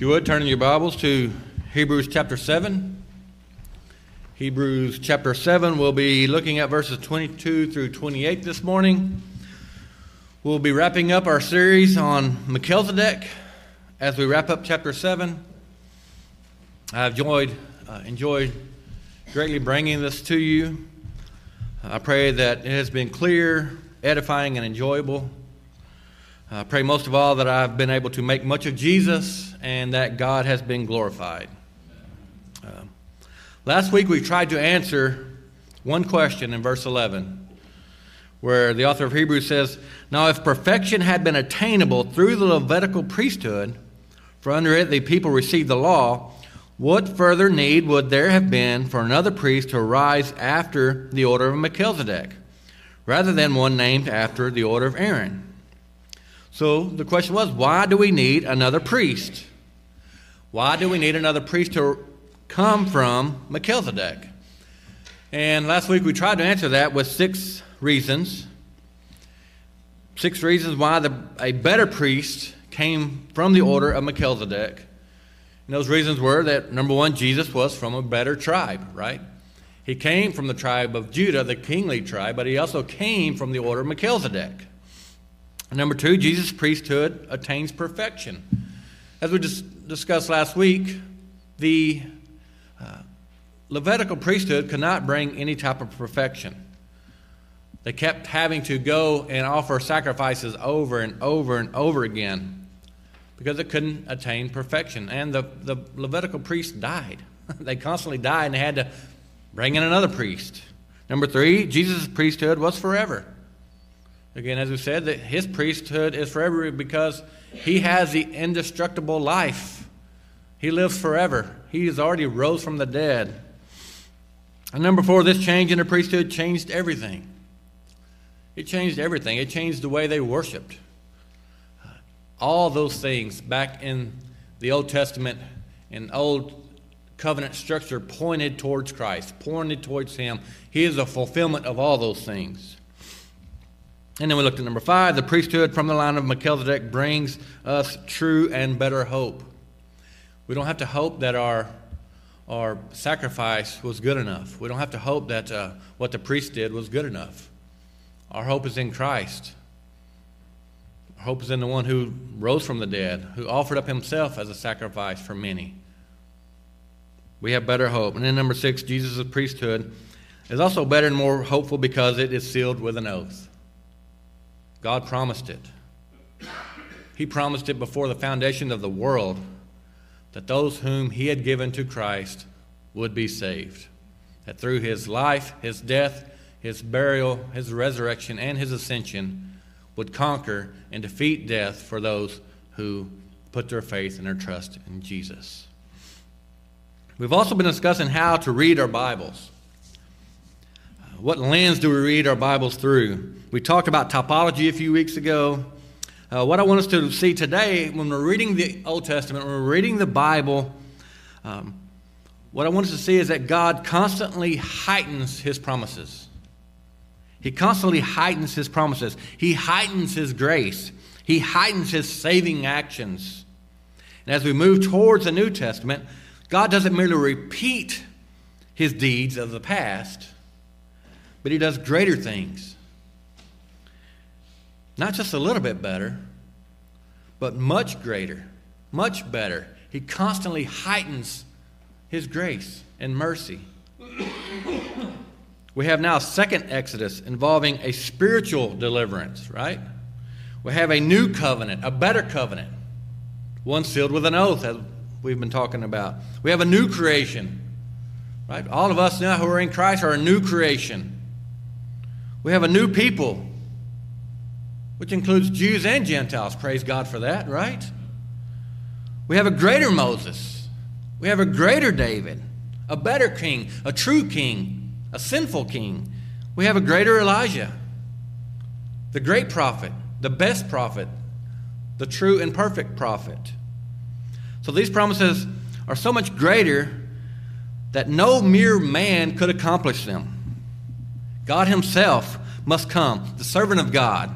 If you would, turn in your Bibles to Hebrews chapter 7. Hebrews chapter 7, we'll be looking at verses 22 through 28 this morning. We'll be wrapping up our series on Melchizedek as we wrap up chapter 7. I've enjoyed, uh, enjoyed greatly bringing this to you. I pray that it has been clear, edifying, and enjoyable. I pray most of all that I've been able to make much of Jesus and that God has been glorified. Uh, last week we tried to answer one question in verse 11, where the author of Hebrews says, Now if perfection had been attainable through the Levitical priesthood, for under it the people received the law, what further need would there have been for another priest to arise after the order of Melchizedek, rather than one named after the order of Aaron? So the question was, why do we need another priest? Why do we need another priest to come from Melchizedek? And last week we tried to answer that with six reasons. Six reasons why the, a better priest came from the order of Melchizedek. And those reasons were that, number one, Jesus was from a better tribe, right? He came from the tribe of Judah, the kingly tribe, but he also came from the order of Melchizedek. Number two, Jesus' priesthood attains perfection. As we just discussed last week, the uh, Levitical priesthood could not bring any type of perfection. They kept having to go and offer sacrifices over and over and over again because it couldn't attain perfection. And the, the Levitical priests died. they constantly died and they had to bring in another priest. Number three, Jesus' priesthood was forever. Again, as we said, that his priesthood is forever because he has the indestructible life. He lives forever. He has already rose from the dead. And number four, this change in the priesthood changed everything. It changed everything. It changed the way they worshiped. All those things back in the Old Testament and Old covenant structure pointed towards Christ, pointed towards Him. He is a fulfillment of all those things. And then we looked at number five the priesthood from the line of Melchizedek brings us true and better hope. We don't have to hope that our, our sacrifice was good enough. We don't have to hope that uh, what the priest did was good enough. Our hope is in Christ. Our hope is in the one who rose from the dead, who offered up himself as a sacrifice for many. We have better hope. And then number six, Jesus' priesthood is also better and more hopeful because it is sealed with an oath. God promised it. He promised it before the foundation of the world that those whom He had given to Christ would be saved. That through His life, His death, His burial, His resurrection, and His ascension would conquer and defeat death for those who put their faith and their trust in Jesus. We've also been discussing how to read our Bibles. What lens do we read our Bibles through? We talked about typology a few weeks ago. Uh, what I want us to see today, when we're reading the Old Testament, when we're reading the Bible, um, what I want us to see is that God constantly heightens his promises. He constantly heightens his promises. He heightens his grace. He heightens his saving actions. And as we move towards the New Testament, God doesn't merely repeat his deeds of the past, but he does greater things. Not just a little bit better, but much greater, much better. He constantly heightens his grace and mercy. We have now a second Exodus involving a spiritual deliverance, right? We have a new covenant, a better covenant, one sealed with an oath, as we've been talking about. We have a new creation, right? All of us now who are in Christ are a new creation. We have a new people, which includes Jews and Gentiles. Praise God for that, right? We have a greater Moses. We have a greater David, a better king, a true king, a sinful king. We have a greater Elijah, the great prophet, the best prophet, the true and perfect prophet. So these promises are so much greater that no mere man could accomplish them. God Himself must come. The servant of God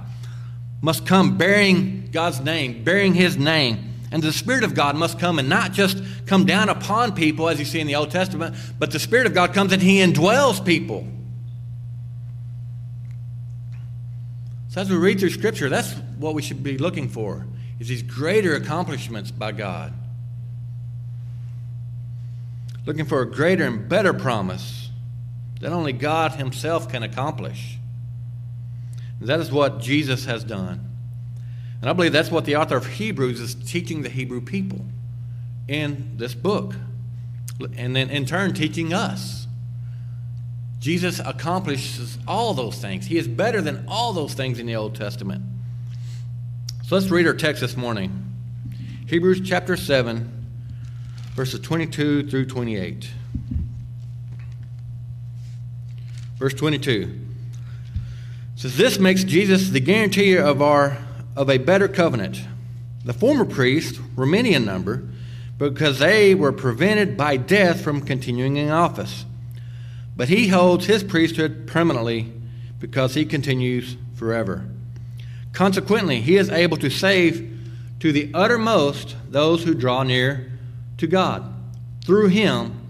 must come bearing God's name, bearing His name, And the Spirit of God must come and not just come down upon people, as you see in the Old Testament, but the Spirit of God comes and He indwells people. So as we read through Scripture, that's what we should be looking for, is these greater accomplishments by God. Looking for a greater and better promise that only God Himself can accomplish. And that is what Jesus has done. And I believe that's what the author of Hebrews is teaching the Hebrew people in this book. And then in turn, teaching us. Jesus accomplishes all those things. He is better than all those things in the Old Testament. So let's read our text this morning Hebrews chapter 7, verses 22 through 28. Verse 22 says, This makes Jesus the guarantee of, our, of a better covenant. The former priests were many in number because they were prevented by death from continuing in office. But he holds his priesthood permanently because he continues forever. Consequently, he is able to save to the uttermost those who draw near to God through him,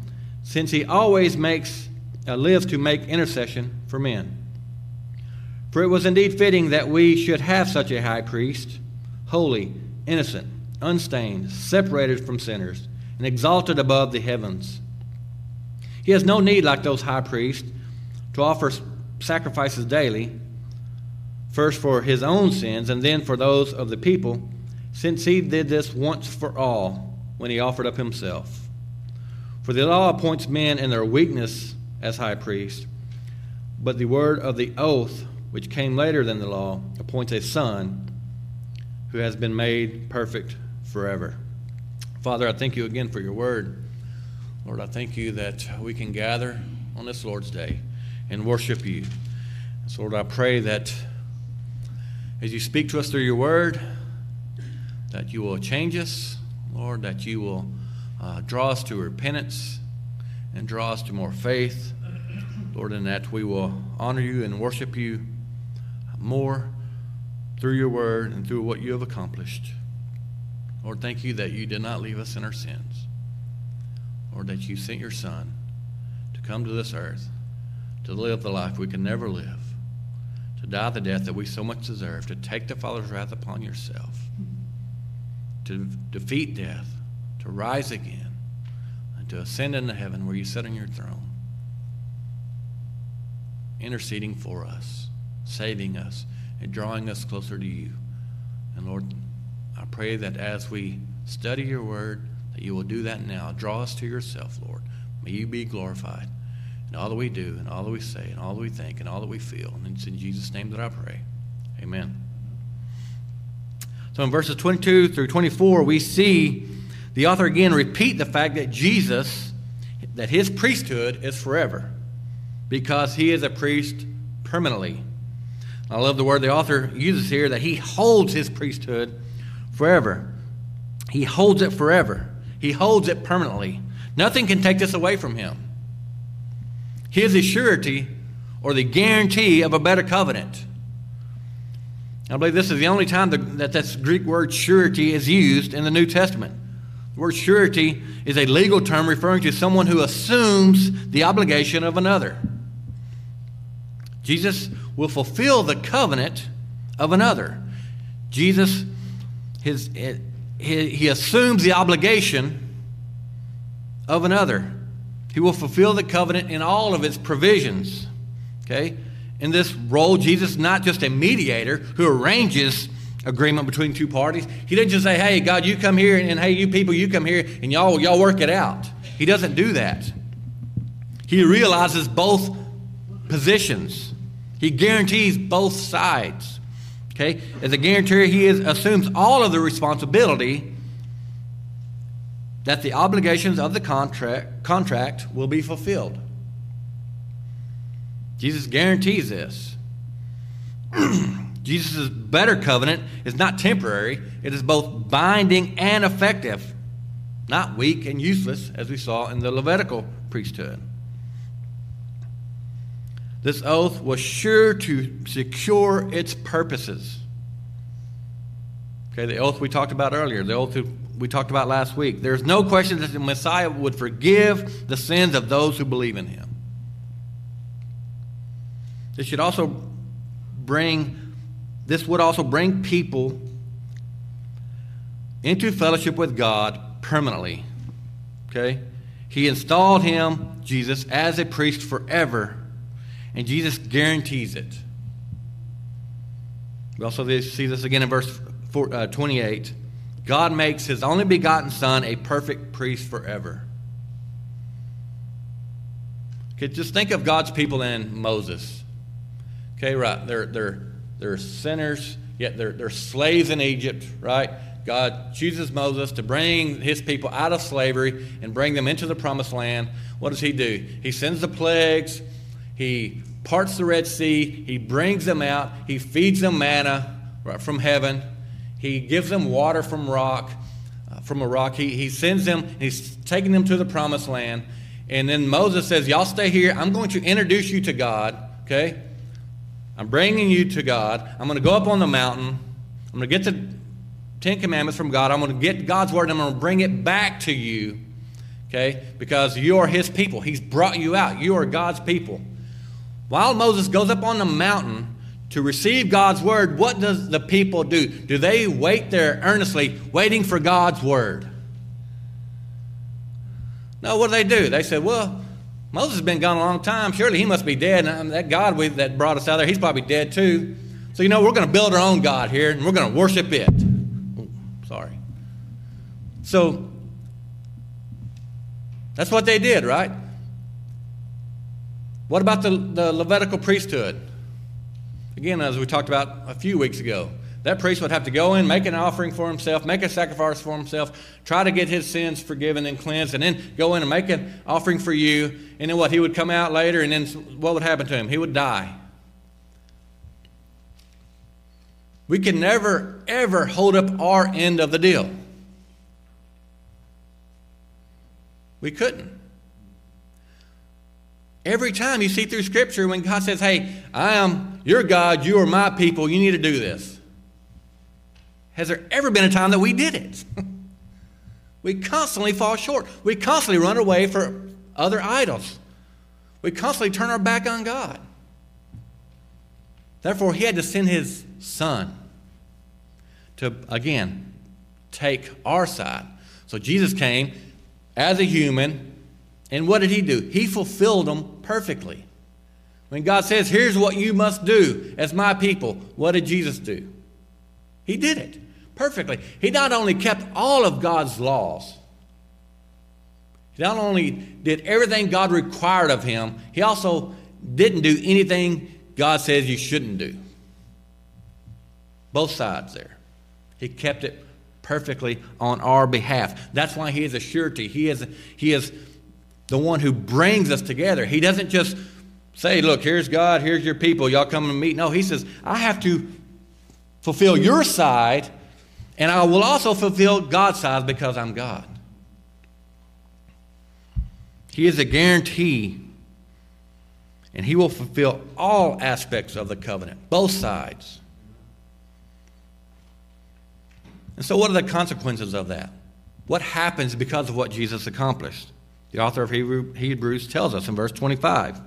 since he always makes uh, lives to make intercession for men. For it was indeed fitting that we should have such a high priest, holy, innocent, unstained, separated from sinners, and exalted above the heavens he has no need, like those high priests, to offer sacrifices daily, first for his own sins and then for those of the people, since he did this once for all when he offered up himself. For the law appoints men in their weakness as high priest, but the word of the oath, which came later than the law, appoints a son who has been made perfect forever. Father, I thank you again for your word. Lord, I thank you that we can gather on this Lord's Day and worship you. So, Lord, I pray that as you speak to us through your word, that you will change us, Lord, that you will uh, draw us to repentance and draw us to more faith, Lord, in that we will honor you and worship you more through your word and through what you have accomplished. Lord, thank you that you did not leave us in our sins. Lord, that you sent your Son to come to this earth to live the life we can never live, to die the death that we so much deserve, to take the Father's wrath upon yourself, to defeat death, to rise again, and to ascend into heaven where you sit on your throne, interceding for us, saving us, and drawing us closer to you. And Lord, I pray that as we study your word, that you will do that now. Draw us to yourself, Lord. May you be glorified in all that we do, and all that we say, and all that we think, and all that we feel. And it's in Jesus' name that I pray. Amen. So in verses 22 through 24, we see the author again repeat the fact that Jesus, that his priesthood is forever because he is a priest permanently. I love the word the author uses here that he holds his priesthood forever. He holds it forever. He holds it permanently. Nothing can take this away from him. He is surety or the guarantee of a better covenant. I believe this is the only time that this Greek word surety is used in the New Testament. The word surety is a legal term referring to someone who assumes the obligation of another. Jesus will fulfill the covenant of another. Jesus, his, he, he assumes the obligation of another. He will fulfill the covenant in all of its provisions. Okay? In this role, Jesus is not just a mediator who arranges agreement between two parties. He doesn't just say, hey, God, you come here, and, and hey, you people, you come here, and y'all, y'all work it out. He doesn't do that. He realizes both positions. He guarantees both sides. Okay? As a guarantor, he is, assumes all of the responsibility that the obligations of the contract, contract will be fulfilled. Jesus guarantees this. Jesus' better covenant is not temporary, it is both binding and effective, not weak and useless, as we saw in the Levitical priesthood. This oath was sure to secure its purposes. Okay, the oath we talked about earlier, the oath we talked about last week. There's no question that the Messiah would forgive the sins of those who believe in him. This should also bring, this would also bring people into fellowship with God permanently. Okay? He installed him, Jesus, as a priest forever, and Jesus guarantees it. We also see this again in verse uh, 28. God makes his only begotten Son a perfect priest forever. Okay, just think of God's people and Moses. Okay, right. They're, they're, they're sinners, yet they're, they're slaves in Egypt, right? God chooses Moses to bring his people out of slavery and bring them into the promised land. What does he do? He sends the plagues, he parts the Red Sea, he brings them out, he feeds them manna from heaven, he gives them water from rock, uh, from a rock. He, he sends them, he's taking them to the promised land. And then Moses says, Y'all stay here. I'm going to introduce you to God, okay? I'm bringing you to God. I'm going to go up on the mountain. I'm going to get the Ten Commandments from God. I'm going to get God's word and I'm going to bring it back to you, okay? Because you are His people. He's brought you out. You are God's people. While Moses goes up on the mountain to receive God's word, what does the people do? Do they wait there earnestly, waiting for God's word? No, what do they do? They said, well, Moses has been gone a long time. Surely he must be dead. And um, that God we, that brought us out there, he's probably dead too. So, you know, we're going to build our own God here and we're going to worship it. Oh, sorry. So, that's what they did, right? What about the, the Levitical priesthood? Again, as we talked about a few weeks ago, that priest would have to go in, make an offering for himself, make a sacrifice for himself, try to get his sins forgiven and cleansed, and then go in and make an offering for you. And then what? He would come out later, and then what would happen to him? He would die. We can never, ever hold up our end of the deal. We couldn't. Every time you see through Scripture when God says, Hey, I am your God, you are my people, you need to do this. Has there ever been a time that we did it? we constantly fall short. We constantly run away for other idols. We constantly turn our back on God. Therefore, he had to send his son to, again, take our side. So Jesus came as a human, and what did he do? He fulfilled them perfectly. When God says, Here's what you must do as my people, what did Jesus do? He did it perfectly. He not only kept all of God's laws, he not only did everything God required of him, he also didn't do anything God says you shouldn't do. Both sides there. He kept it perfectly on our behalf. That's why he is a surety. He is, he is the one who brings us together. He doesn't just say, Look, here's God, here's your people, y'all come and meet. No, he says, I have to fulfill your side and I will also fulfill God's side because I'm God. He is a guarantee, and He will fulfill all aspects of the covenant, both sides. And so, what are the consequences of that? What happens because of what Jesus accomplished? The author of Hebrews tells us in verse 25. He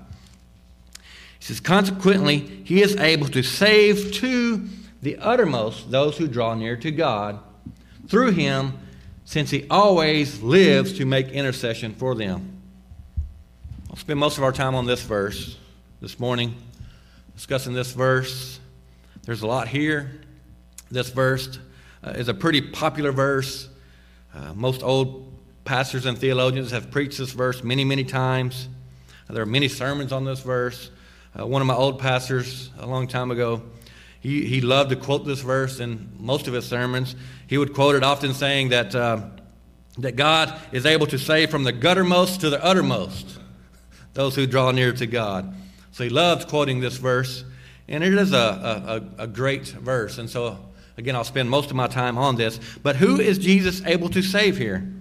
says, Consequently, he is able to save to the uttermost those who draw near to God through him, since he always lives to make intercession for them. I'll spend most of our time on this verse this morning, discussing this verse. There's a lot here. This verse uh, is a pretty popular verse. Uh, most old pastors and theologians have preached this verse many, many times. There are many sermons on this verse. Uh, one of my old pastors a long time ago he, he loved to quote this verse in most of his sermons. He would quote it often saying that, uh, that God is able to save from the guttermost to the uttermost those who draw near to God. So he loves quoting this verse, and it is a, a, a great verse. And so, again, I'll spend most of my time on this. But who is Jesus able to save here?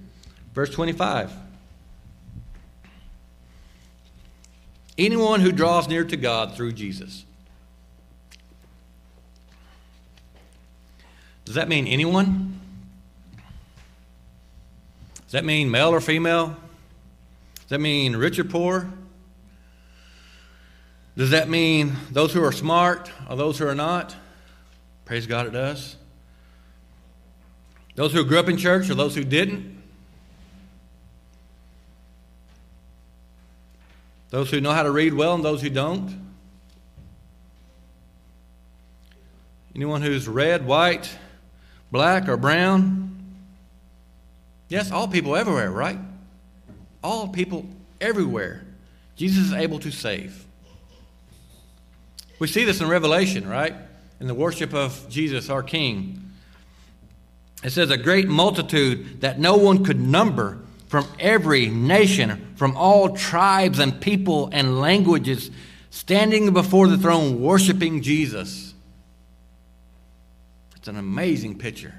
Verse 25. Anyone who draws near to God through Jesus. Does that mean anyone? Does that mean male or female? Does that mean rich or poor? Does that mean those who are smart or those who are not? Praise God, it does. Those who grew up in church or those who didn't? Those who know how to read well and those who don't? Anyone who's red, white, black, or brown? Yes, all people everywhere, right? All people everywhere. Jesus is able to save. We see this in Revelation, right? In the worship of Jesus, our King. It says, A great multitude that no one could number from every nation, from all tribes and people and languages, standing before the throne, worshiping Jesus. It's an amazing picture.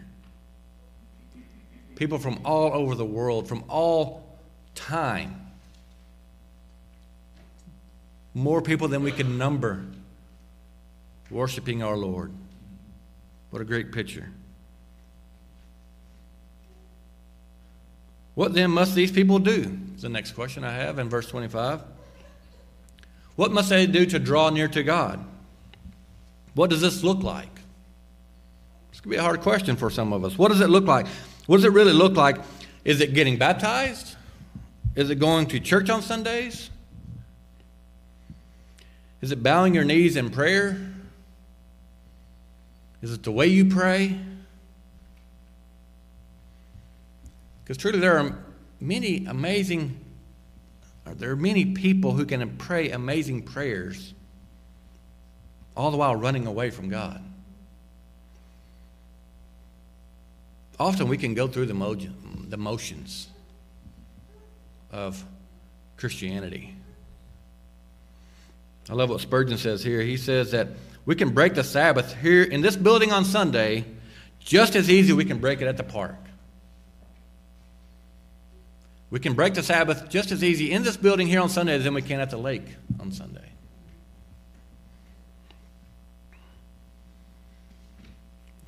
People from all over the world, from all time. More people than we can number worshiping our Lord. What a great picture. What then must these people do? Is the next question I have in verse 25. What must they do to draw near to God? What does this look like? This could be a hard question for some of us. What does it look like? What does it really look like? Is it getting baptized? Is it going to church on Sundays? Is it bowing your knees in prayer? Is it the way you pray? Because truly, there are many amazing, there are many people who can pray amazing prayers, all the while running away from God. Often we can go through the, mo- the motions of Christianity. I love what Spurgeon says here. He says that we can break the Sabbath here in this building on Sunday just as easy we can break it at the park. We can break the Sabbath just as easy in this building here on Sunday as we can at the lake on Sunday.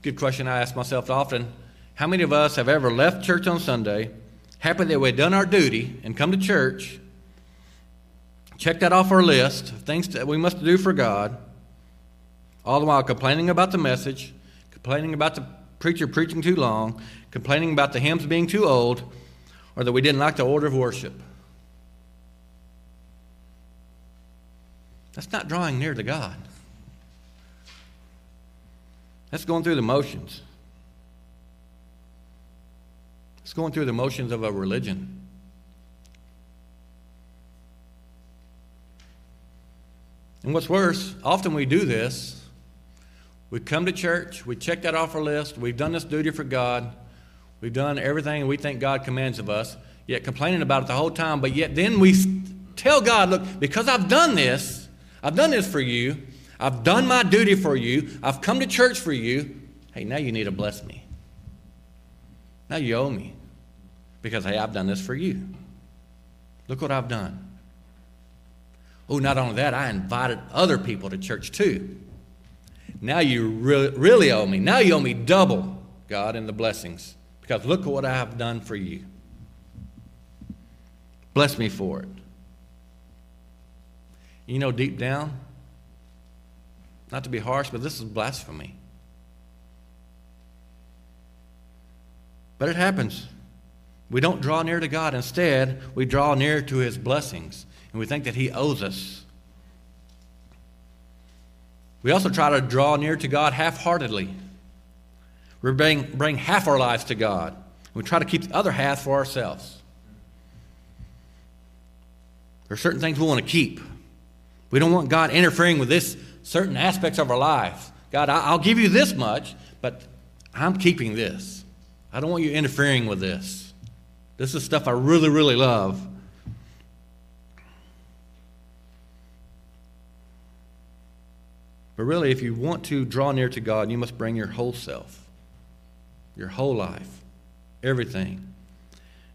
Good question I ask myself often. How many of us have ever left church on Sunday, happy that we'd done our duty and come to church, checked that off our list of things that we must do for God, all the while complaining about the message, complaining about the preacher preaching too long, complaining about the hymns being too old, or that we didn't like the order of worship. That's not drawing near to God. That's going through the motions. It's going through the motions of a religion. And what's worse, often we do this. We come to church, we check that off our list, we've done this duty for God, we've done everything we think God commands of us, yet complaining about it the whole time, but yet then we tell God, look, because I've done this, I've done this for you, I've done my duty for you, I've come to church for you, hey, now you need to bless me. Now you owe me because, hey, I've done this for you. Look what I've done. Oh, not only that, I invited other people to church too. Now you really, really owe me. Now you owe me double, God, in the blessings. Because look at what I have done for you. Bless me for it. You know, deep down, not to be harsh, but this is blasphemy. But it happens. We don't draw near to God. Instead, we draw near to His blessings, and we think that He owes us. We also try to draw near to God half heartedly. We bring, bring half our lives to God. We try to keep the other half for ourselves. There are certain things we want to keep. We don't want God interfering with this certain aspects of our life. God, I'll give you this much, but I'm keeping this. I don't want you interfering with this. This is stuff I really, really love. But really, if you want to draw near to God, you must bring your whole self, your whole life, everything.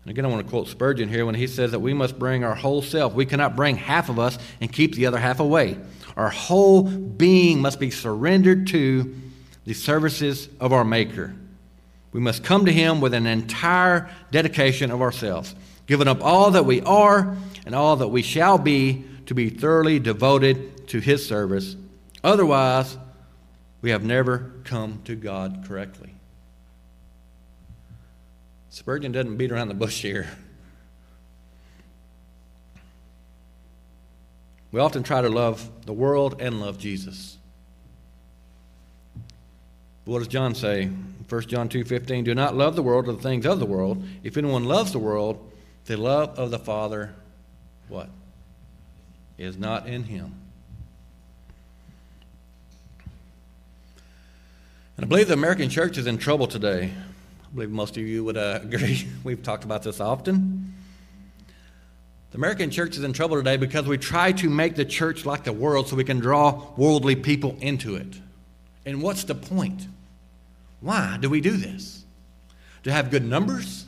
And again, I want to quote Spurgeon here when he says that we must bring our whole self. We cannot bring half of us and keep the other half away. Our whole being must be surrendered to the services of our Maker. We must come to Him with an entire dedication of ourselves, giving up all that we are and all that we shall be to be thoroughly devoted to His service. Otherwise, we have never come to God correctly. Spurgeon doesn't beat around the bush here. We often try to love the world and love Jesus. What does John say? 1 John 2:15 Do not love the world or the things of the world. If anyone loves the world, the love of the Father what? Is not in him. And I believe the American church is in trouble today. I believe most of you would uh, agree. We've talked about this often. The American church is in trouble today because we try to make the church like the world so we can draw worldly people into it. And what's the point? Why do we do this? To have good numbers?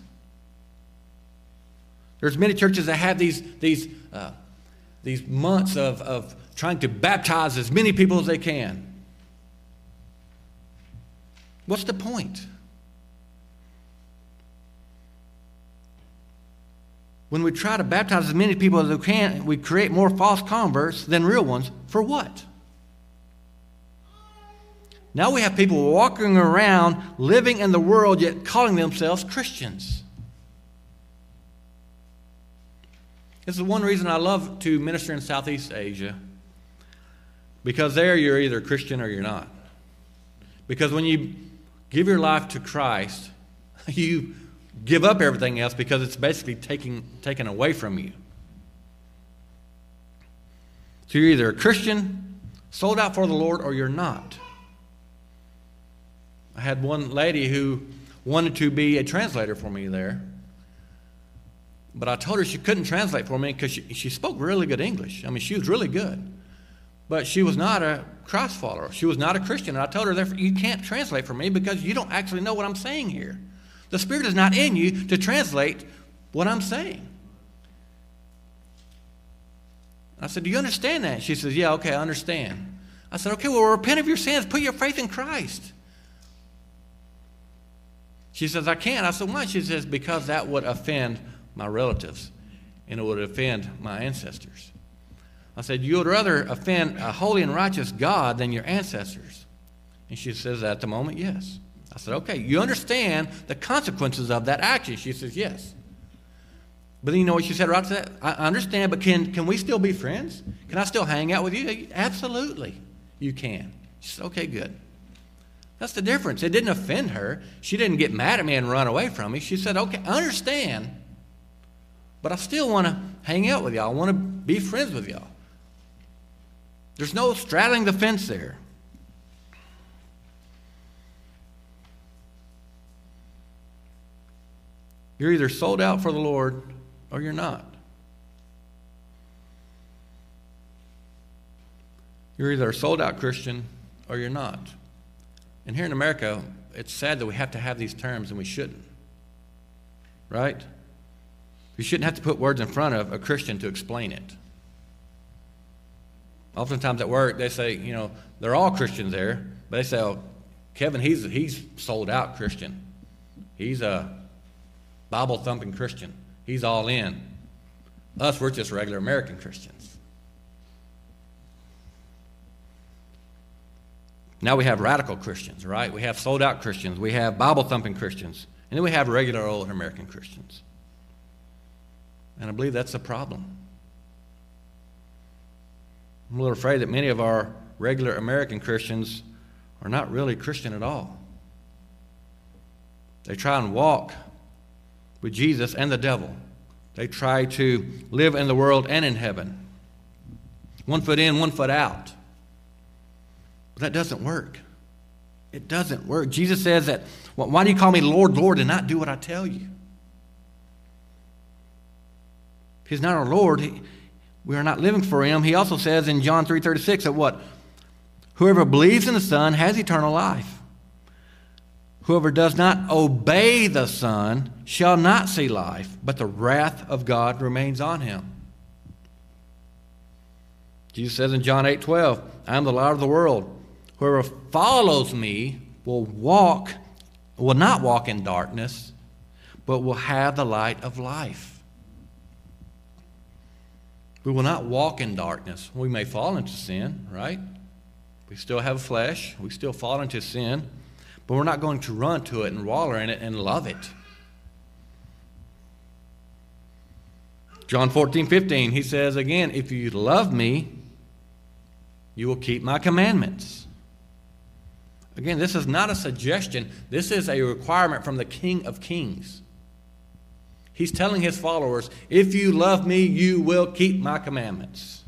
There's many churches that have these, these, uh, these months of, of trying to baptize as many people as they can. What's the point? when we try to baptize as many people as we can, we create more false converts than real ones. For what? Now we have people walking around living in the world yet calling themselves Christians. This is one reason I love to minister in Southeast Asia. Because there you're either Christian or you're not. Because when you give your life to Christ, you give up everything else because it's basically taking, taken away from you. So you're either a Christian, sold out for the Lord, or you're not. I had one lady who wanted to be a translator for me there. But I told her she couldn't translate for me because she, she spoke really good English. I mean, she was really good. But she was not a Christ follower. She was not a Christian. And I told her, therefore, you can't translate for me because you don't actually know what I'm saying here. The Spirit is not in you to translate what I'm saying. I said, Do you understand that? She says, Yeah, okay, I understand. I said, Okay, well, repent of your sins, put your faith in Christ. She says, I can't. I said, Why? She says, Because that would offend my relatives and it would offend my ancestors. I said, You would rather offend a holy and righteous God than your ancestors. And she says, At the moment, yes. I said, okay, you understand the consequences of that action? She says, yes. But then you know what she said right to that? I understand, but can, can we still be friends? Can I still hang out with you? Absolutely, you can. She said, okay, good. That's the difference. It didn't offend her. She didn't get mad at me and run away from me. She said, okay, I understand, but I still want to hang out with y'all. I want to be friends with y'all. There's no straddling the fence there. You're either sold out for the Lord or you're not. You're either a sold out Christian or you're not. And here in America, it's sad that we have to have these terms and we shouldn't. Right? We shouldn't have to put words in front of a Christian to explain it. Oftentimes at work, they say, you know, they're all Christians there, but they say, oh, Kevin, he's, he's sold out Christian. He's a Bible thumping Christian. He's all in. Us, we're just regular American Christians. Now we have radical Christians, right? We have sold out Christians. We have Bible thumping Christians. And then we have regular old American Christians. And I believe that's a problem. I'm a little afraid that many of our regular American Christians are not really Christian at all. They try and walk with Jesus and the devil. They try to live in the world and in heaven. One foot in, one foot out. But that doesn't work. It doesn't work. Jesus says that, well, why do you call me Lord, Lord, and not do what I tell you? He's not our Lord. He, we are not living for him. He also says in John 3.36 that what? Whoever believes in the Son has eternal life. Whoever does not obey the Son shall not see life, but the wrath of God remains on him. Jesus says in John 8 12, I am the light of the world. Whoever follows me will walk will not walk in darkness, but will have the light of life. We will not walk in darkness. We may fall into sin, right? We still have flesh. We still fall into sin. But we're not going to run to it and waller in it and love it. John 14, 15, he says again, If you love me, you will keep my commandments. Again, this is not a suggestion, this is a requirement from the King of Kings. He's telling his followers, If you love me, you will keep my commandments.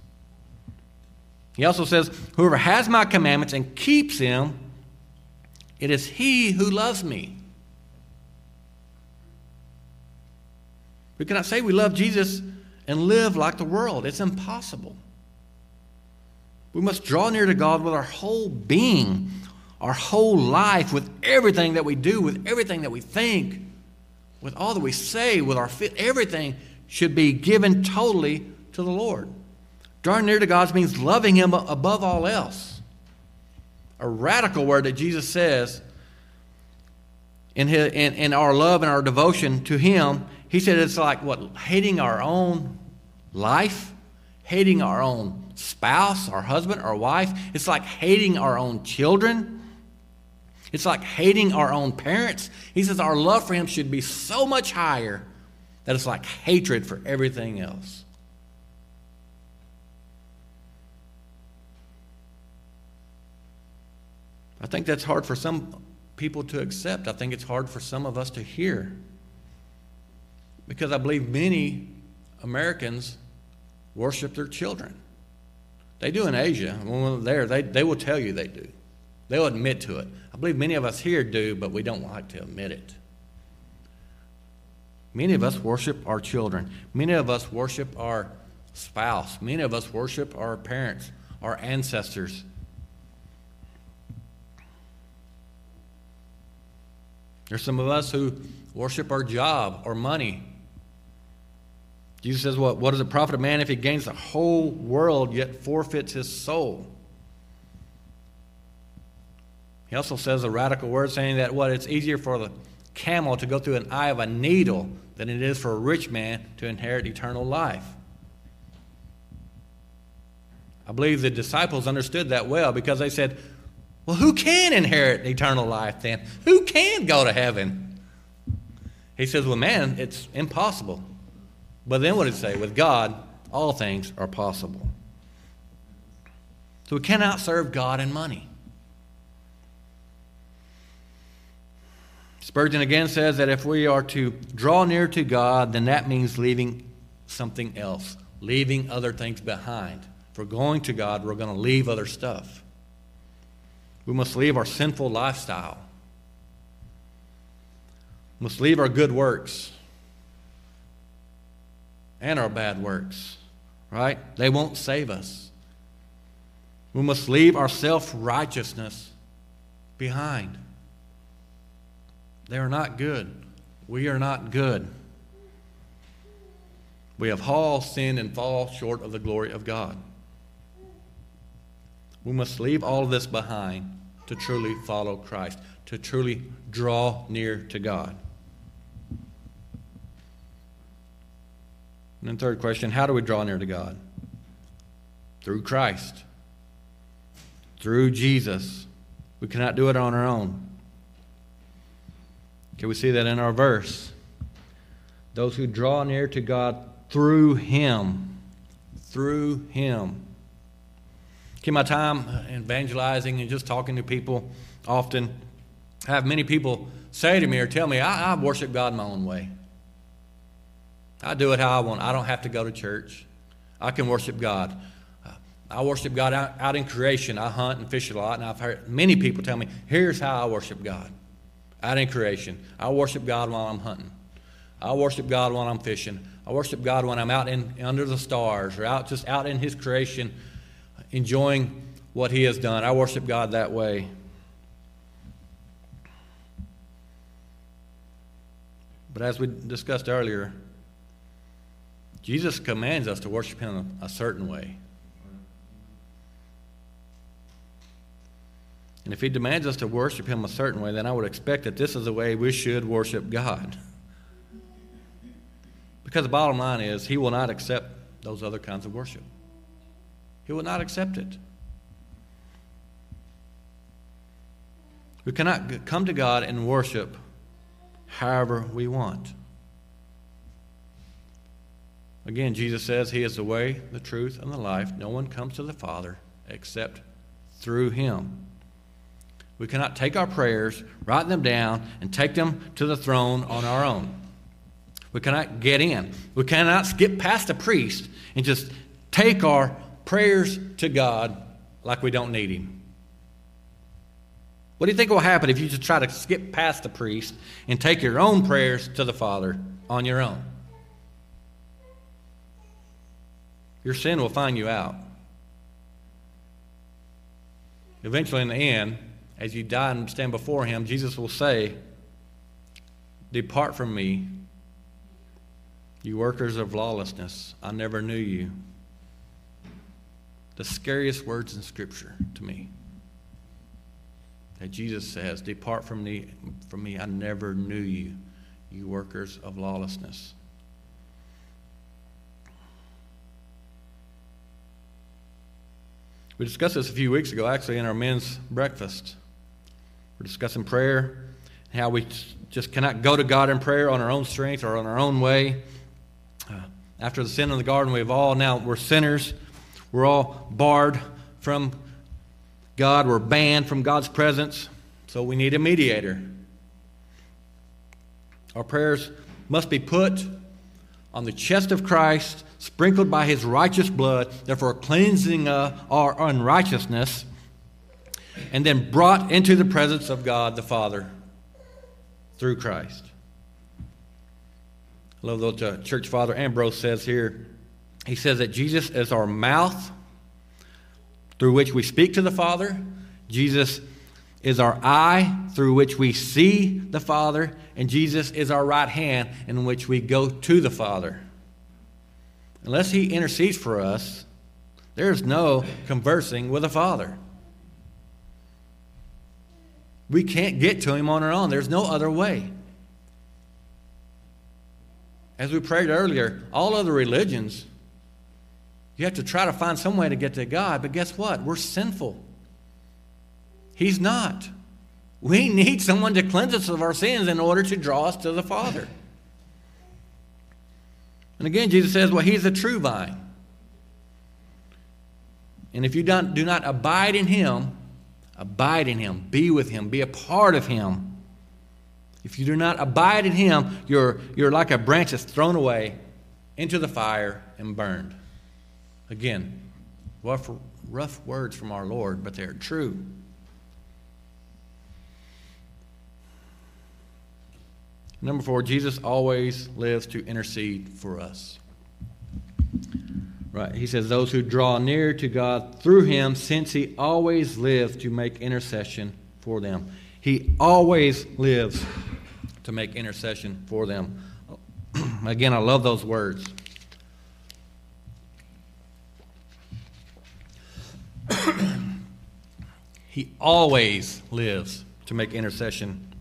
He also says, Whoever has my commandments and keeps them, it is he who loves me. We cannot say we love Jesus and live like the world. It's impossible. We must draw near to God with our whole being, our whole life, with everything that we do, with everything that we think, with all that we say, with our fit. Everything should be given totally to the Lord. Drawing near to God means loving Him above all else. A radical word that Jesus says in, his, in, in our love and our devotion to Him he said it's like what? Hating our own life, hating our own spouse, our husband, our wife. It's like hating our own children. It's like hating our own parents. He says our love for Him should be so much higher that it's like hatred for everything else. I think that's hard for some people to accept. I think it's hard for some of us to hear. Because I believe many Americans worship their children. They do in Asia. When they're there, they, they will tell you they do. They'll admit to it. I believe many of us here do, but we don't like to admit it. Many of us worship our children. Many of us worship our spouse. Many of us worship our parents, our ancestors. There's some of us who worship our job or money Jesus says, What, what does it profit a man if he gains the whole world yet forfeits his soul? He also says a radical word saying that what it's easier for the camel to go through an eye of a needle than it is for a rich man to inherit eternal life. I believe the disciples understood that well because they said, Well, who can inherit eternal life then? Who can go to heaven? He says, Well, man, it's impossible. But then what did he say? With God, all things are possible. So we cannot serve God and money. Spurgeon again says that if we are to draw near to God, then that means leaving something else, leaving other things behind. If we're going to God, we're going to leave other stuff. We must leave our sinful lifestyle. We must leave our good works and our bad works, right? They won't save us. We must leave our self righteousness behind. They are not good. We are not good. We have all sinned and fall short of the glory of God. We must leave all of this behind to truly follow Christ, to truly draw near to God. And then, third question how do we draw near to God? Through Christ, through Jesus. We cannot do it on our own. Can we see that in our verse? Those who draw near to God through Him. Through Him. In my time uh, evangelizing and just talking to people often, I have many people say to me or tell me, I, I worship God my own way. I do it how I want. I don't have to go to church. I can worship God. Uh, I worship God out, out in creation. I hunt and fish a lot, and I've heard many people tell me, here's how I worship God. Out in creation. I worship God while I'm hunting. I worship God while I'm fishing. I worship God when I'm out in under the stars or out just out in His creation, enjoying what He has done. I worship God that way. But as we discussed earlier, Jesus commands us to worship Him a certain way. And if He demands us to worship Him a certain way, then I would expect that this is the way we should worship God. Because the bottom line is, He will not accept those other kinds of worship. He will not accept it. We cannot come to God and worship however we want. Again, Jesus says He is the way, the truth, and the life. No one comes to the Father except through Him. We cannot take our prayers, write them down, and take them to the throne on our own. We cannot get in. We cannot skip past a priest and just take our prayers to God like we don't need Him. What do you think will happen if you just try to skip past the priest and take your own prayers to the Father on your own? Your sin will find you out. Eventually, in the end, as you die and stand before Him, Jesus will say, Depart from me, you workers of lawlessness. I never knew you. The scariest words in Scripture to me that Jesus says, Depart from me, from me, I never knew you, you workers of lawlessness. We discussed this a few weeks ago, actually, in our men's breakfast. We're discussing prayer, how we just cannot go to God in prayer on our own strength or on our own way. Uh, after the sin in the garden, we've all now, we're sinners. We're all barred from God, we're banned from God's presence, so we need a mediator. Our prayers must be put on the chest of Christ, sprinkled by his righteous blood, therefore cleansing uh, our unrighteousness, and then brought into the presence of God the Father through Christ. I love what uh, Church Father Ambrose says here. He says that Jesus is our mouth through which we speak to the Father. Jesus is our eye through which we see the Father, and Jesus is our right hand in which we go to the Father. Unless He intercedes for us, there's no conversing with the Father. We can't get to Him on our own, there's no other way. As we prayed earlier, all other religions you have to try to find some way to get to God, but guess what? We're sinful. He's not. We need someone to cleanse us of our sins in order to draw us to the Father. And again, Jesus says, well, He's the true vine. And if you don't, do not abide in Him, abide in Him, be with Him, be a part of Him. If you do not abide in Him, you're, you're like a branch that's thrown away into the fire and burned. Again, rough, rough words from our Lord, but they're true. Number four, Jesus always lives to intercede for us. Right. He says, Those who draw near to God through him, since he always lives to make intercession for them. He always lives to make intercession for them. Again, I love those words. he always lives to make intercession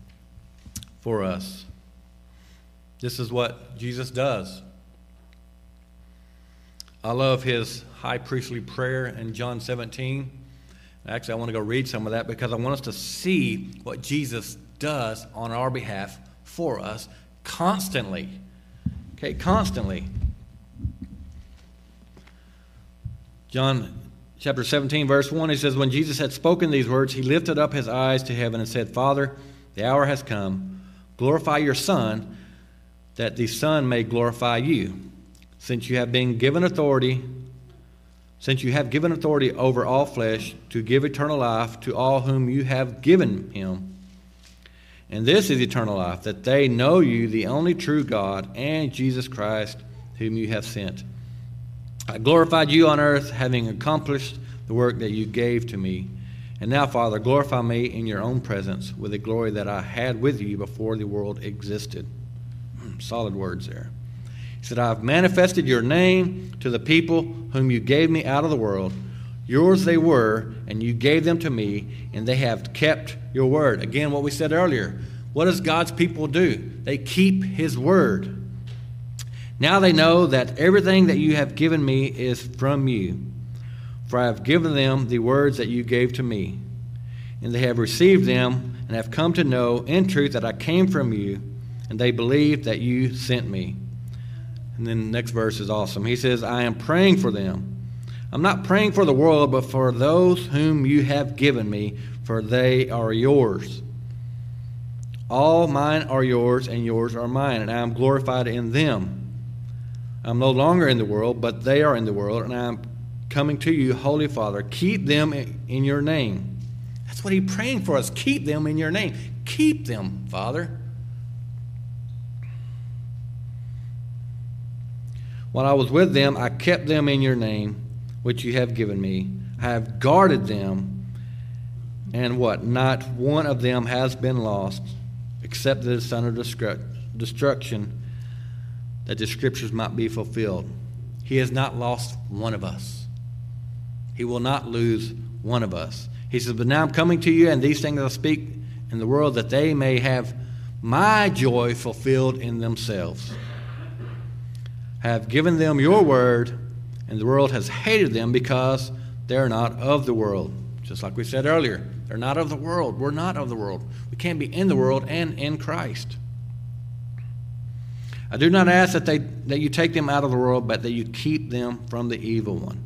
for us. This is what Jesus does. I love his high priestly prayer in John 17. Actually, I want to go read some of that because I want us to see what Jesus does on our behalf for us constantly. Okay, constantly. John chapter 17, verse 1, he says, When Jesus had spoken these words, he lifted up his eyes to heaven and said, Father, the hour has come. Glorify your Son, that the Son may glorify you. Since you have been given authority, since you have given authority over all flesh to give eternal life to all whom you have given him. And this is eternal life, that they know you, the only true God, and Jesus Christ, whom you have sent. I glorified you on earth, having accomplished the work that you gave to me. And now, Father, glorify me in your own presence with the glory that I had with you before the world existed. Solid words there. He said, I have manifested your name to the people whom you gave me out of the world. Yours they were, and you gave them to me, and they have kept your word. Again, what we said earlier. What does God's people do? They keep his word. Now they know that everything that you have given me is from you. For I have given them the words that you gave to me. And they have received them, and have come to know in truth that I came from you, and they believe that you sent me. And then the next verse is awesome. He says, I am praying for them I'm not praying for the world, but for those whom you have given me, for they are yours. All mine are yours, and yours are mine, and I am glorified in them. I'm no longer in the world, but they are in the world, and I am coming to you, Holy Father. Keep them in your name. That's what he's praying for us. Keep them in your name. Keep them, Father. While I was with them, I kept them in your name which you have given me. I have guarded them, and what? Not one of them has been lost, except the son of destruction, that the scriptures might be fulfilled. He has not lost one of us. He will not lose one of us. He says, But now I'm coming to you, and these things I speak in the world, that they may have my joy fulfilled in themselves. Have given them your word and the world has hated them because they're not of the world. Just like we said earlier, they're not of the world. We're not of the world. We can't be in the world and in Christ. I do not ask that, they, that you take them out of the world, but that you keep them from the evil one.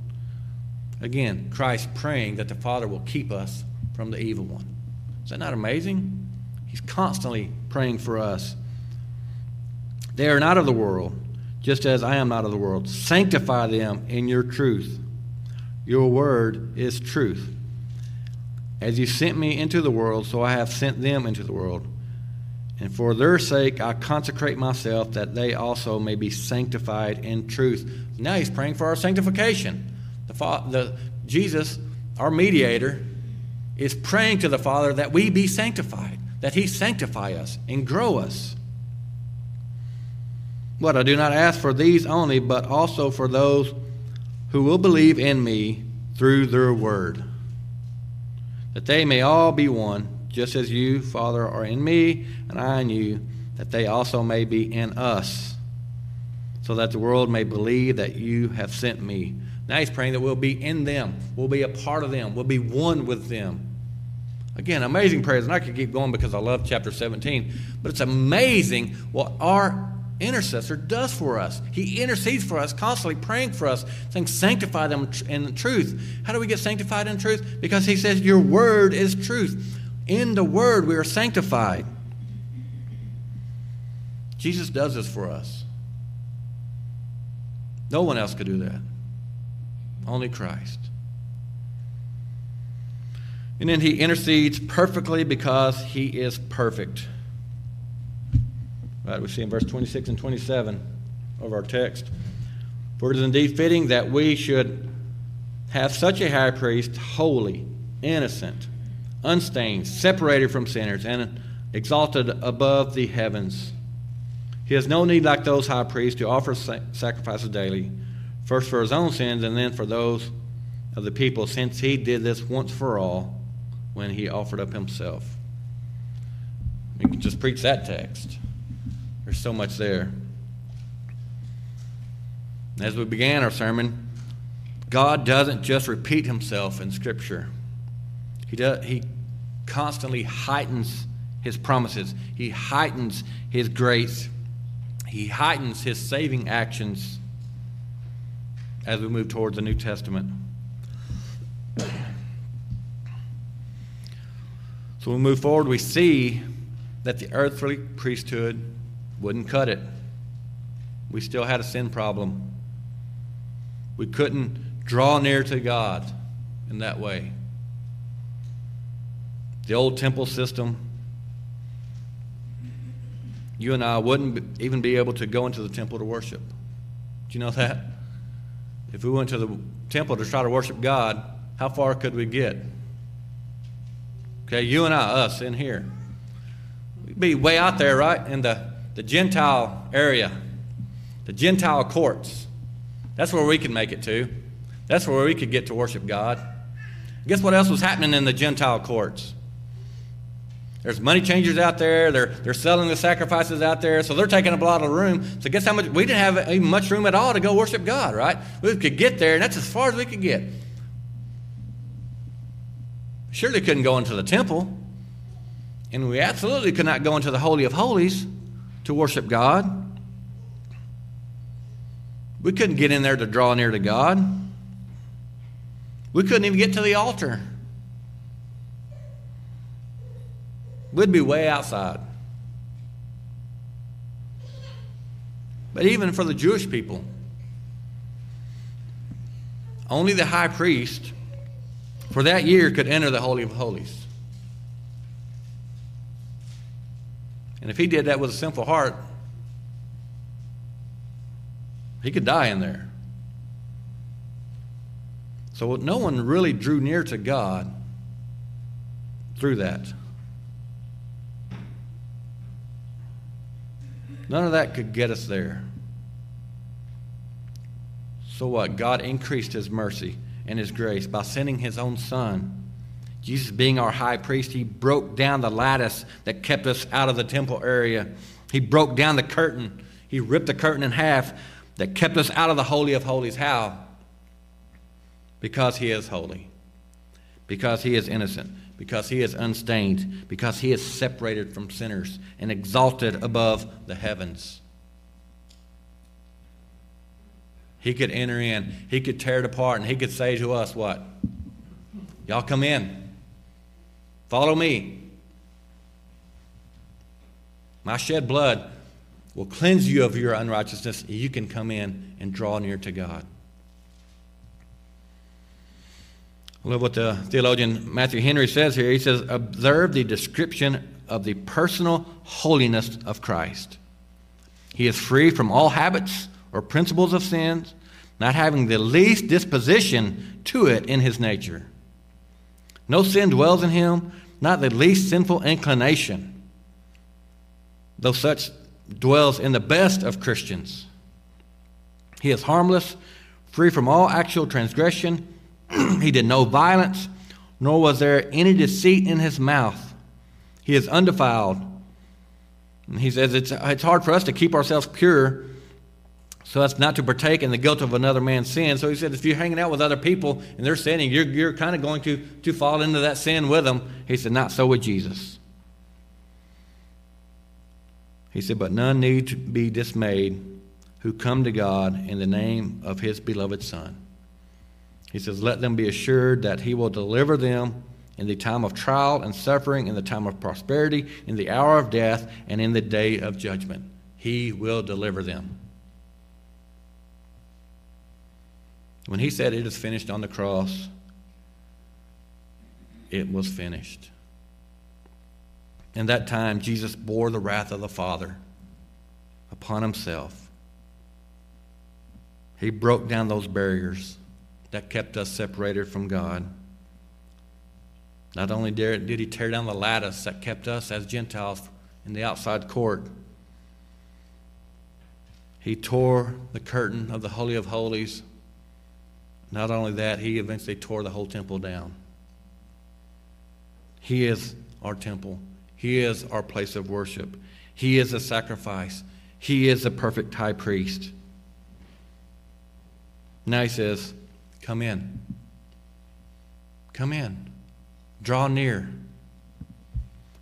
Again, Christ praying that the Father will keep us from the evil one. Is that not amazing? He's constantly praying for us. They are not of the world, just as I am not of the world. Sanctify them in your truth. Your word is truth. As you sent me into the world, so I have sent them into the world. And for their sake I consecrate myself that they also may be sanctified in truth. Now he's praying for our sanctification. The, the Jesus, our mediator, is praying to the Father that we be sanctified, that he sanctify us and grow us. What I do not ask for these only, but also for those who will believe in me through their word, that they may all be one, just as you, Father, are in me, and I in you, that they also may be in us, so that the world may believe that you have sent me. Now he's praying that we'll be in them, we'll be a part of them, we'll be one with them. Again, amazing prayers, and I could keep going because I love chapter 17, but it's amazing what our intercessor does for us. He intercedes for us, constantly praying for us, saying, Sanctify them in truth. How do we get sanctified in truth? Because he says, Your word is truth. In the word, we are sanctified. Jesus does this for us. No one else could do that. Only Christ. And then he intercedes perfectly because he is perfect. Right, we see in verse 26 and 27 of our text. For it is indeed fitting that we should have such a high priest, holy, innocent, unstained, separated from sinners, and exalted above the heavens. He has no need, like those high priests, to offer sacrifices daily, first for his own sins and then for those of the people, since he did this once for all when he offered up himself. We can just preach that text. There's so much there. As we began our sermon, God doesn't just repeat himself in Scripture. He, does, he constantly heightens his promises, he heightens his grace, he heightens his saving actions as we move towards the New Testament. So we move forward, we see that the earthly priesthood wouldn't cut it. We still had a sin problem. We couldn't draw near to God in that way. The old temple system, you and I wouldn't even be able to go into the temple to worship. Do you know that? If we went to the temple to try to worship God, how far could we get? Okay, you and I, us in here. We'd be way out there, right? In the the Gentile area, the Gentile courts. That's where we can make it to. That's where we could get to worship God. Guess what else was happening in the Gentile courts? There's money changers out there. They're, they're selling the sacrifices out there. So they're taking up a lot of room. So guess how much? We didn't have even much room at all to go worship God, right? We could get there, and that's as far as we could get. Surely couldn't go into the temple. And we absolutely could not go into the Holy of Holies to worship God. We couldn't get in there to draw near to God. We couldn't even get to the altar. We'd be way outside. But even for the Jewish people, only the high priest for that year could enter the Holy of Holies. And if he did that with a sinful heart, he could die in there. So no one really drew near to God through that. None of that could get us there. So what? God increased his mercy and his grace by sending his own son. Jesus, being our high priest, he broke down the lattice that kept us out of the temple area. He broke down the curtain. He ripped the curtain in half that kept us out of the Holy of Holies. How? Because He is holy, because He is innocent, because He is unstained, because He is separated from sinners and exalted above the heavens. He could enter in, He could tear it apart, and He could say to us, What? Y'all come in. Follow me. My shed blood will cleanse you of your unrighteousness. and You can come in and draw near to God. I love what the theologian Matthew Henry says here. He says, Observe the description of the personal holiness of Christ. He is free from all habits or principles of sins, not having the least disposition to it in his nature. No sin dwells in him, not the least sinful inclination, though such dwells in the best of Christians. He is harmless, free from all actual transgression. he did no violence, nor was there any deceit in his mouth. He is undefiled. And he says it's, it's hard for us to keep ourselves pure so as not to partake in the guilt of another man's sin. So he said, if you're hanging out with other people and they're sinning, you're, you're kind of going to, to fall into that sin with them. He said, not so with Jesus. He said, But none need to be dismayed who come to God in the name of his beloved Son. He says, Let them be assured that he will deliver them in the time of trial and suffering, in the time of prosperity, in the hour of death, and in the day of judgment. He will deliver them. When he said it is finished on the cross, it was finished. In that time, Jesus bore the wrath of the Father upon himself. He broke down those barriers that kept us separated from God. Not only did he tear down the lattice that kept us as Gentiles in the outside court, he tore the curtain of the Holy of Holies. Not only that, he eventually tore the whole temple down. He is our temple. He is our place of worship. He is a sacrifice. He is a perfect high priest. Now he says, Come in. Come in. Draw near.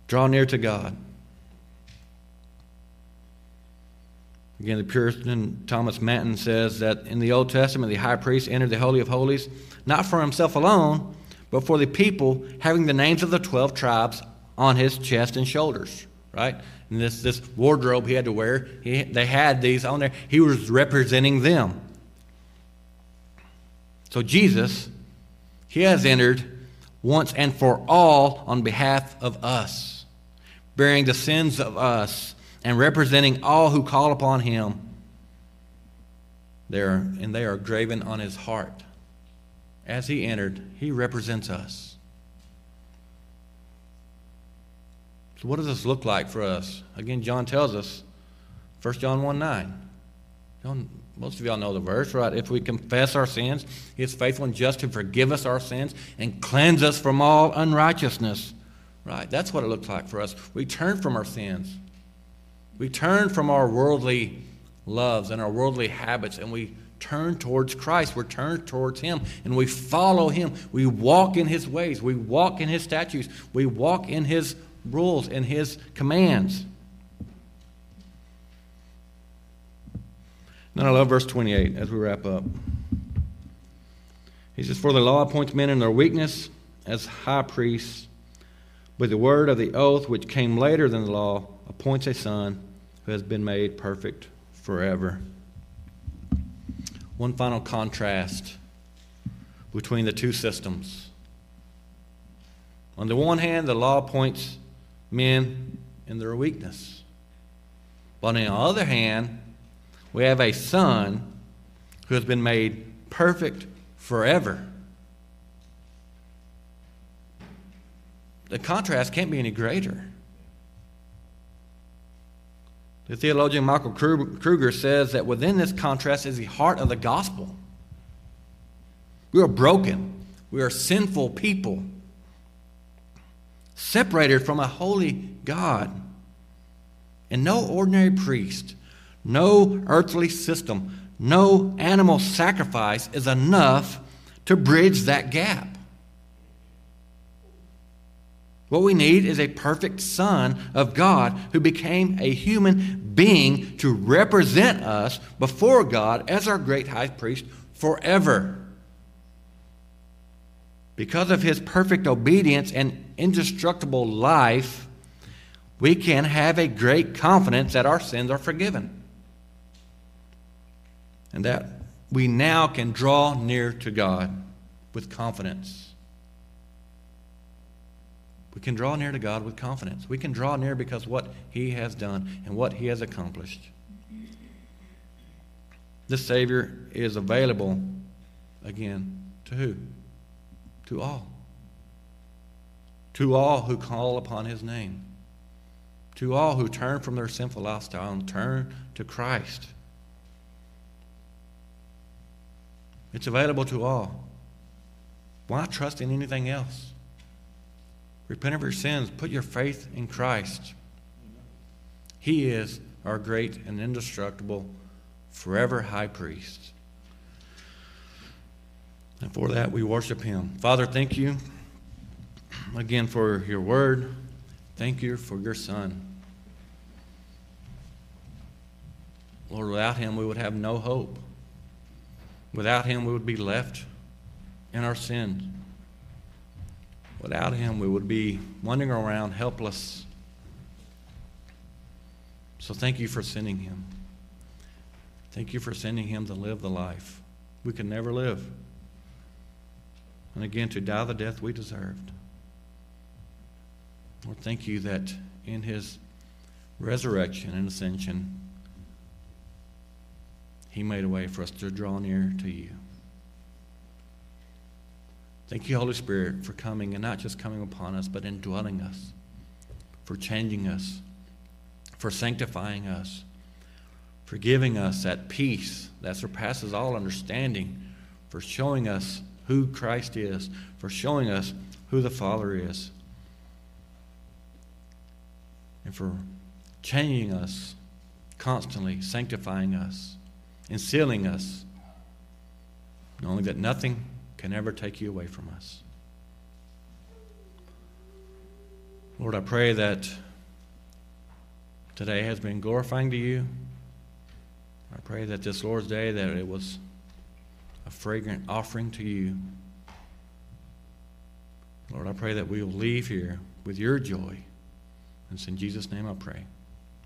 Draw near to God. Again, the Puritan Thomas Manton says that in the Old Testament, the high priest entered the Holy of Holies not for himself alone, but for the people having the names of the 12 tribes on his chest and shoulders, right? And this, this wardrobe he had to wear, he, they had these on there. He was representing them. So Jesus, he has entered once and for all on behalf of us, bearing the sins of us and representing all who call upon him. There, and they are graven on his heart. As he entered, he represents us. So, what does this look like for us? Again, John tells us, 1 John 1 9. Don't, most of y'all know the verse, right? If we confess our sins, He is faithful and just to forgive us our sins and cleanse us from all unrighteousness. Right? That's what it looks like for us. We turn from our sins. We turn from our worldly loves and our worldly habits and we turn towards Christ. We're turned towards Him and we follow Him. We walk in His ways. We walk in His statutes. We walk in His rules and His commands. And I love verse 28 as we wrap up. He says, For the law appoints men in their weakness as high priests, but the word of the oath, which came later than the law, appoints a son has been made perfect forever. One final contrast between the two systems. On the one hand, the law points men in their weakness. But on the other hand, we have a son who has been made perfect forever. The contrast can't be any greater. The theologian Michael Kruger says that within this contrast is the heart of the gospel. We are broken, we are sinful people, separated from a holy God. And no ordinary priest no earthly system, no animal sacrifice is enough to bridge that gap. What we need is a perfect Son of God who became a human being to represent us before God as our great high priest forever. Because of his perfect obedience and indestructible life, we can have a great confidence that our sins are forgiven and that we now can draw near to God with confidence. We can draw near to God with confidence. We can draw near because what He has done and what He has accomplished. This Savior is available again to who? To all. To all who call upon His name. To all who turn from their sinful lifestyle and turn to Christ. It's available to all. Why trust in anything else? Repent of your sins. Put your faith in Christ. He is our great and indestructible, forever high priest. And for that, we worship him. Father, thank you again for your word. Thank you for your son. Lord, without him, we would have no hope. Without him, we would be left in our sins. Without him, we would be wandering around helpless. So thank you for sending him. Thank you for sending him to live the life we could never live. And again, to die the death we deserved. Lord, thank you that in his resurrection and ascension, he made a way for us to draw near to you. Thank you, Holy Spirit, for coming and not just coming upon us, but indwelling us, for changing us, for sanctifying us, for giving us that peace that surpasses all understanding, for showing us who Christ is, for showing us who the Father is, and for changing us constantly, sanctifying us and sealing us, knowing that nothing can ever take you away from us. Lord, I pray that today has been glorifying to you. I pray that this Lord's Day that it was a fragrant offering to you. Lord, I pray that we will leave here with your joy. And in Jesus' name I pray.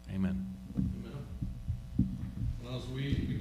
Amen. Amen. as we